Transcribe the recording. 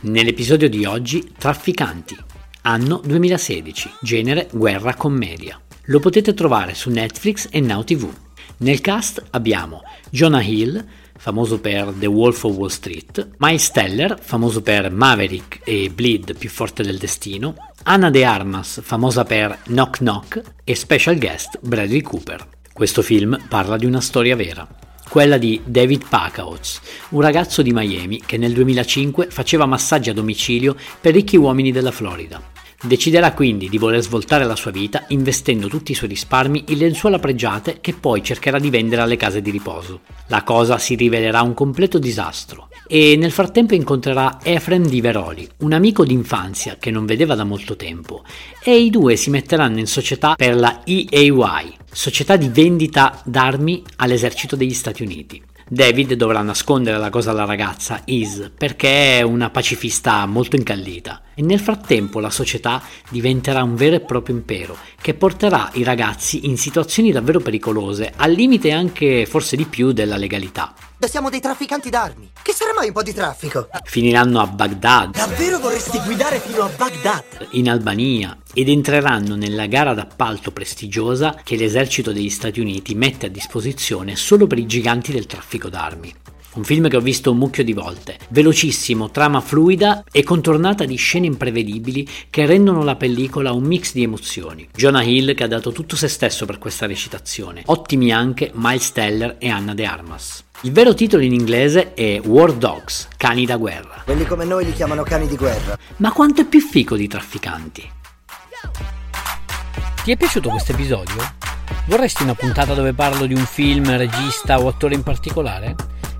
Nell'episodio di oggi, Trafficanti, anno 2016, genere guerra commedia. Lo potete trovare su Netflix e Now TV. Nel cast abbiamo Jonah Hill, famoso per The Wolf of Wall Street, Miles Teller, famoso per Maverick e Bleed più forte del destino, Anna De Armas, famosa per Knock Knock e special guest Bradley Cooper. Questo film parla di una storia vera quella di David Pacaoz, un ragazzo di Miami che nel 2005 faceva massaggi a domicilio per ricchi uomini della Florida. Deciderà quindi di voler svoltare la sua vita investendo tutti i suoi risparmi in lenzuola pregiate che poi cercherà di vendere alle case di riposo. La cosa si rivelerà un completo disastro e nel frattempo incontrerà Efrem Di Veroli, un amico d'infanzia che non vedeva da molto tempo e i due si metteranno in società per la EAY, società di vendita d'armi all'esercito degli Stati Uniti. David dovrà nascondere la cosa alla ragazza, Is, perché è una pacifista molto incallita. E nel frattempo la società diventerà un vero e proprio impero, che porterà i ragazzi in situazioni davvero pericolose, al limite anche forse di più della legalità. Siamo dei trafficanti d'armi. Sarà mai un po' di traffico? Finiranno a Baghdad. Davvero vorresti guidare fino a Baghdad? In Albania ed entreranno nella gara d'appalto prestigiosa che l'esercito degli Stati Uniti mette a disposizione solo per i giganti del traffico d'armi. Un film che ho visto un mucchio di volte, velocissimo, trama fluida e contornata di scene imprevedibili che rendono la pellicola un mix di emozioni. Jonah Hill che ha dato tutto se stesso per questa recitazione, ottimi anche Miles Teller e Anna De Armas. Il vero titolo in inglese è War Dogs, cani da guerra. Quelli come noi li chiamano cani di guerra. Ma quanto è più fico di trafficanti? Ti è piaciuto questo episodio? Vorresti una puntata dove parlo di un film, regista o attore in particolare?